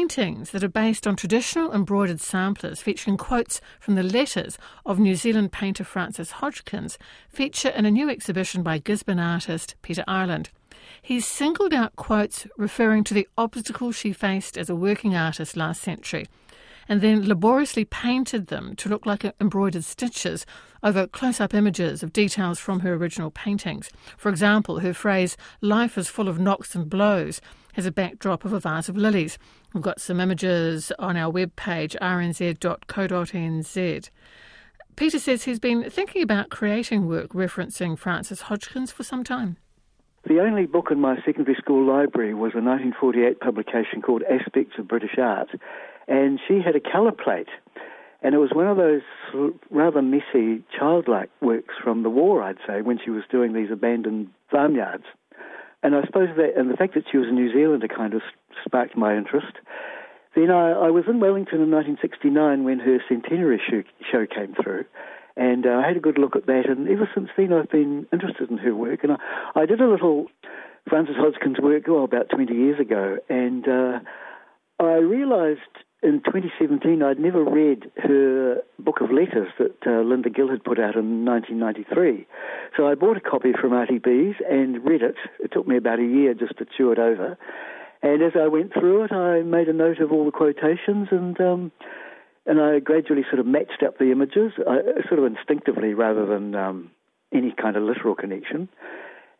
paintings that are based on traditional embroidered samplers featuring quotes from the letters of New Zealand painter Frances Hodgkins feature in a new exhibition by Gisborne artist Peter Ireland. He's singled out quotes referring to the obstacles she faced as a working artist last century and then laboriously painted them to look like embroidered stitches over close up images of details from her original paintings. For example, her phrase, life is full of knocks and blows, has a backdrop of a vase of lilies. We've got some images on our webpage, rnz.co.nz. Peter says he's been thinking about creating work referencing Frances Hodgkins for some time. The only book in my secondary school library was a 1948 publication called Aspects of British Art, and she had a colour plate. And it was one of those rather messy, childlike works from the war, I'd say, when she was doing these abandoned farmyards. And I suppose that, and the fact that she was a New Zealander kind of sparked my interest. Then I, I was in Wellington in 1969 when her centenary show, show came through, and uh, I had a good look at that. And ever since then, I've been interested in her work. And I, I did a little Frances Hodgkins work, oh, about 20 years ago, and uh, I realised in 2017, I'd never read her book of letters that uh, Linda Gill had put out in 1993. So I bought a copy from Arty Bees and read it. It took me about a year just to chew it over. And as I went through it, I made a note of all the quotations and um, and I gradually sort of matched up the images, uh, sort of instinctively rather than um, any kind of literal connection.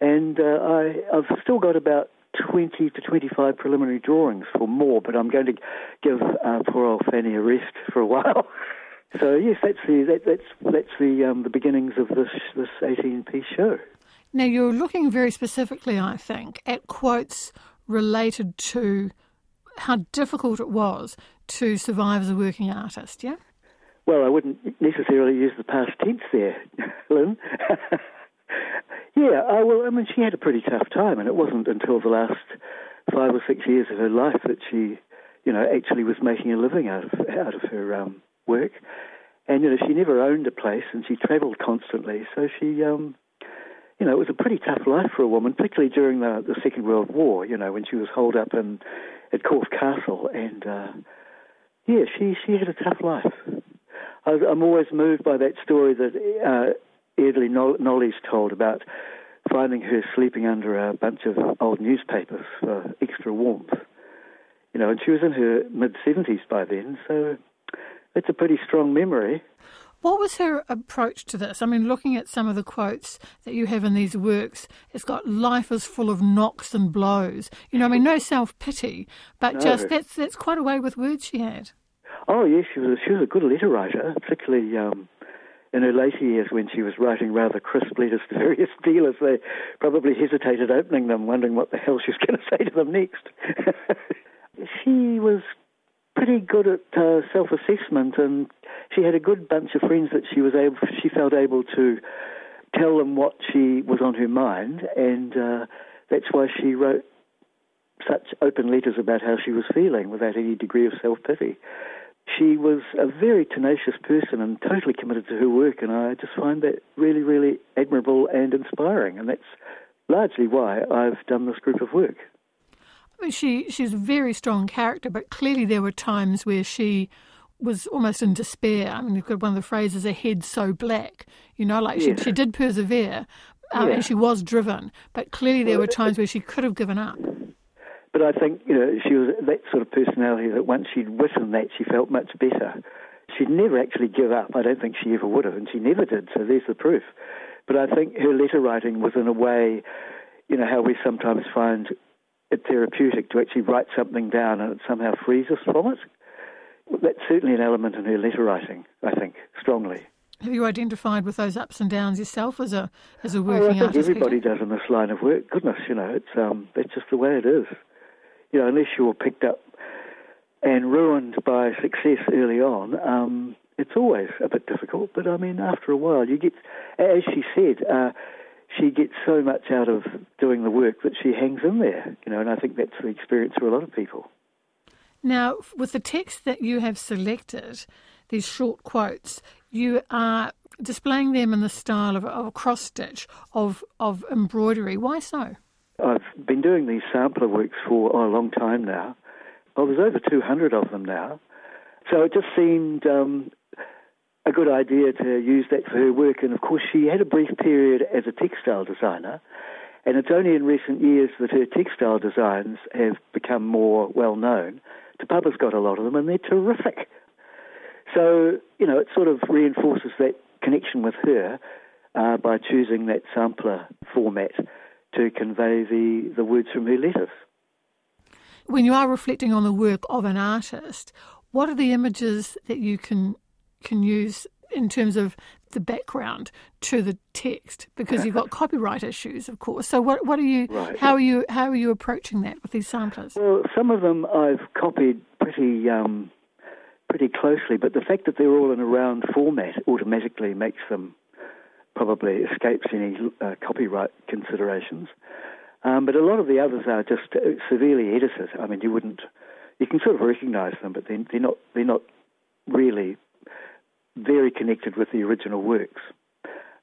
And uh, I, I've still got about 20 to 25 preliminary drawings for more, but I'm going to give uh, poor old Fanny a rest for a while. so yes, that's the that, that's that's the um, the beginnings of this this 18 piece show. Now you're looking very specifically, I think, at quotes related to how difficult it was to survive as a working artist. Yeah. Well, I wouldn't necessarily use the past tense there, Lynn. Yeah, well, I mean, she had a pretty tough time, and it wasn't until the last five or six years of her life that she, you know, actually was making a living out of out of her um, work. And you know, she never owned a place, and she travelled constantly. So she, um, you know, it was a pretty tough life for a woman, particularly during the, the Second World War. You know, when she was holed up in at Corfe Castle, and uh, yeah, she she had a tough life. I, I'm always moved by that story that. Uh, Eardley Knollys told about finding her sleeping under a bunch of old newspapers for extra warmth. You know, and she was in her mid 70s by then, so it's a pretty strong memory. What was her approach to this? I mean, looking at some of the quotes that you have in these works, it's got life is full of knocks and blows. You know, I mean, no self pity, but no. just that's that's quite a way with words she had. Oh yes, she was she was a good letter writer, particularly um, in her later years when she was writing rather crisp letters to various dealers, they probably hesitated opening them, wondering what the hell she was going to say to them next. she was pretty good at uh, self-assessment, and she had a good bunch of friends that she was able, she felt able to tell them what she was on her mind, and uh, that's why she wrote such open letters about how she was feeling without any degree of self-pity she was a very tenacious person and totally committed to her work, and I just find that really, really admirable and inspiring, and that's largely why I've done this group of work. I mean, she she's a very strong character, but clearly there were times where she was almost in despair. I mean, you've got one of the phrases, "a head so black," you know, like yes. she, she did persevere, um, yeah. and she was driven, but clearly there were times where she could have given up. But I think, you know, she was that sort of personality that once she'd written that, she felt much better. She'd never actually give up. I don't think she ever would have, and she never did, so there's the proof. But I think her letter writing was in a way, you know, how we sometimes find it therapeutic to actually write something down and it somehow frees us from it. That's certainly an element in her letter writing, I think, strongly. Have you identified with those ups and downs yourself as a as a working oh, I think artist? Everybody does in this line of work. Goodness, you know, it's um, that's just the way it is you know, unless you're picked up and ruined by success early on, um, it's always a bit difficult. But I mean, after a while, you get, as she said, uh, she gets so much out of doing the work that she hangs in there, you know, and I think that's the experience for a lot of people. Now, with the text that you have selected, these short quotes, you are displaying them in the style of, of a cross stitch of, of embroidery. Why so? I've been doing these sampler works for a long time now. oh, there's over 200 of them now. So it just seemed um, a good idea to use that for her work. And of course, she had a brief period as a textile designer. And it's only in recent years that her textile designs have become more well known. Te Papa's got a lot of them, and they're terrific. So, you know, it sort of reinforces that connection with her uh, by choosing that sampler format to convey the, the words from her letters. When you are reflecting on the work of an artist, what are the images that you can can use in terms of the background to the text because you've got copyright issues, of course. So what what are you right. how are you how are you approaching that with these samplers? Well, some of them I've copied pretty um, pretty closely, but the fact that they're all in a round format automatically makes them probably escapes any uh, copyright considerations. Um, but a lot of the others are just uh, severely edited. I mean, you wouldn't you can sort of recognise them, but they're, they're not they're not really very connected with the original works.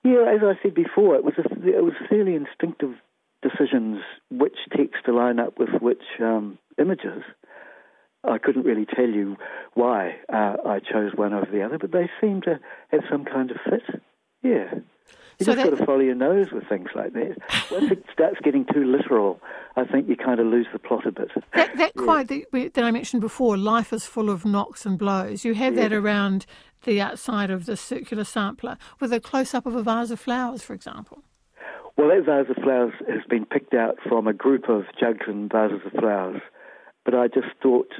Yeah, as I said before, it was a, it was fairly instinctive decisions which text to line up with which um, images. I couldn't really tell you why uh, I chose one over the other, but they seem to have some kind of fit. Yeah. You so just that... got to follow your nose with things like that. Once it starts getting too literal, I think you kind of lose the plot a bit. That, that yeah. quite that, that, I mentioned before, life is full of knocks and blows. You have yeah. that around the outside of the circular sampler with a close up of a vase of flowers, for example. Well, that vase of flowers has been picked out from a group of jugs and vases of flowers, but I just thought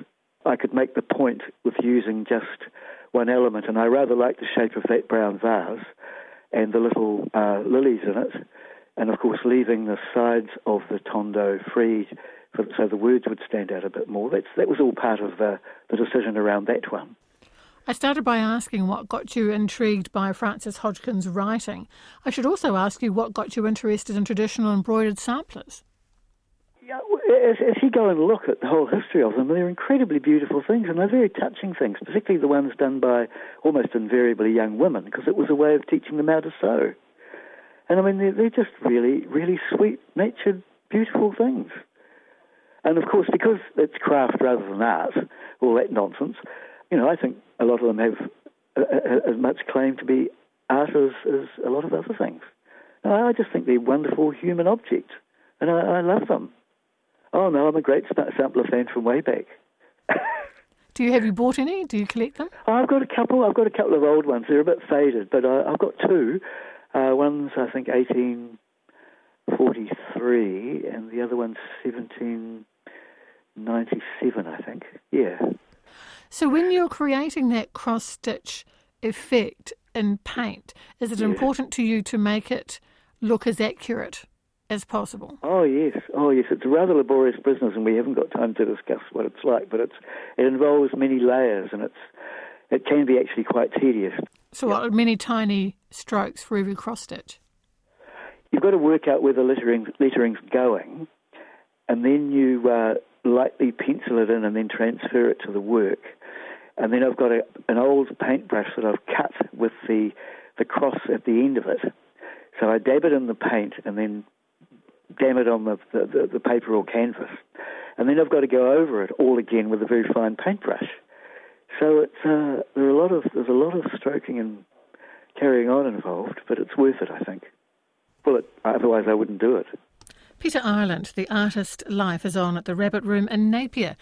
I could make the point with using just one element, and I rather like the shape of that brown vase and the little uh, lilies in it, and of course leaving the sides of the tondo free so the words would stand out a bit more. That's, that was all part of the, the decision around that one. I started by asking what got you intrigued by Frances Hodgkins' writing. I should also ask you what got you interested in traditional embroidered samplers. Yeah, as, as you go and look at the whole history of them, they're incredibly beautiful things and they're very touching things, particularly the ones done by almost invariably young women, because it was a way of teaching them how to sew. And I mean, they're, they're just really, really sweet natured, beautiful things. And of course, because it's craft rather than art, all that nonsense, you know, I think a lot of them have as much claim to be art as, as a lot of other things. And I just think they're wonderful human objects, and I, I love them. Oh no, I'm a great sampler fan from way back. Do you have you bought any? Do you collect them? Oh, I've got a couple. I've got a couple of old ones. They're a bit faded, but I, have got two. Uh, one's I think 1843, and the other one's 1797. I think. Yeah. So when you're creating that cross stitch effect in paint, is it yeah. important to you to make it look as accurate as possible. Oh yes, oh yes. It's a rather laborious business, and we haven't got time to discuss what it's like. But it's it involves many layers, and it's it can be actually quite tedious. So, what, many tiny strokes for every cross stitch. You've got to work out where the lettering lettering's going, and then you uh, lightly pencil it in, and then transfer it to the work. And then I've got a, an old paintbrush that I've cut with the the cross at the end of it. So I dab it in the paint and then dam it on the, the, the paper or canvas. And then I've got to go over it all again with a very fine paintbrush. So it's uh, there are a lot of there's a lot of stroking and carrying on involved, but it's worth it, I think. Well, it, otherwise I wouldn't do it. Peter Ireland, the artist life is on at the Rabbit Room in Napier.